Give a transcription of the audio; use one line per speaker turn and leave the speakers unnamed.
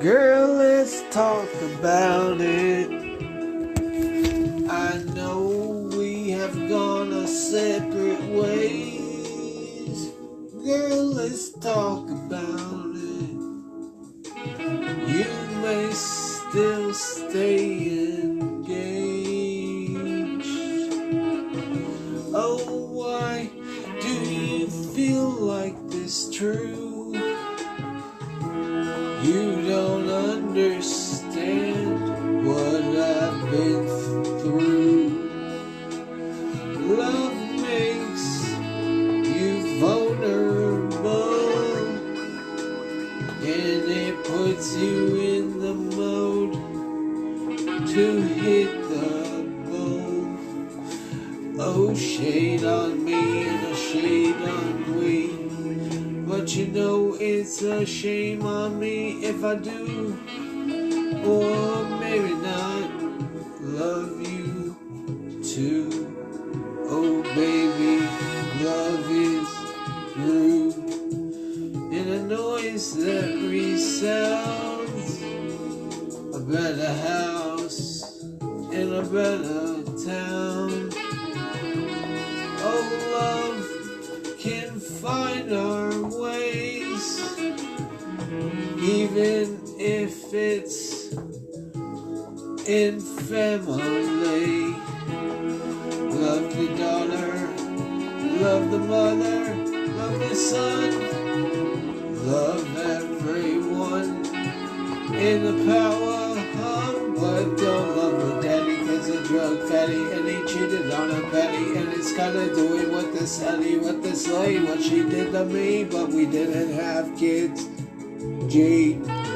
Girl, let's talk about it. I know we have gone our separate ways. Girl, let's talk about it. You may still stay engaged. Oh, why do you feel like this true? You don't understand what I've been through. Love makes you vulnerable, and it puts you in the mode to hit the bone. Oh, shade on me and a shade on we. It's a shame on me if I do, or maybe not, love you too. Oh baby, love is rude, and a noise that resounds, a better house in a better town. Oh love can find our even if it's in family. Love the daughter, love the mother, love the son, love everyone in the power hum, but don't love the daddy cause a drug fatty and he cheated on a patty and it's kinda doing what this Ellie, what this lady, what she did to me, but we didn't have kids. Jade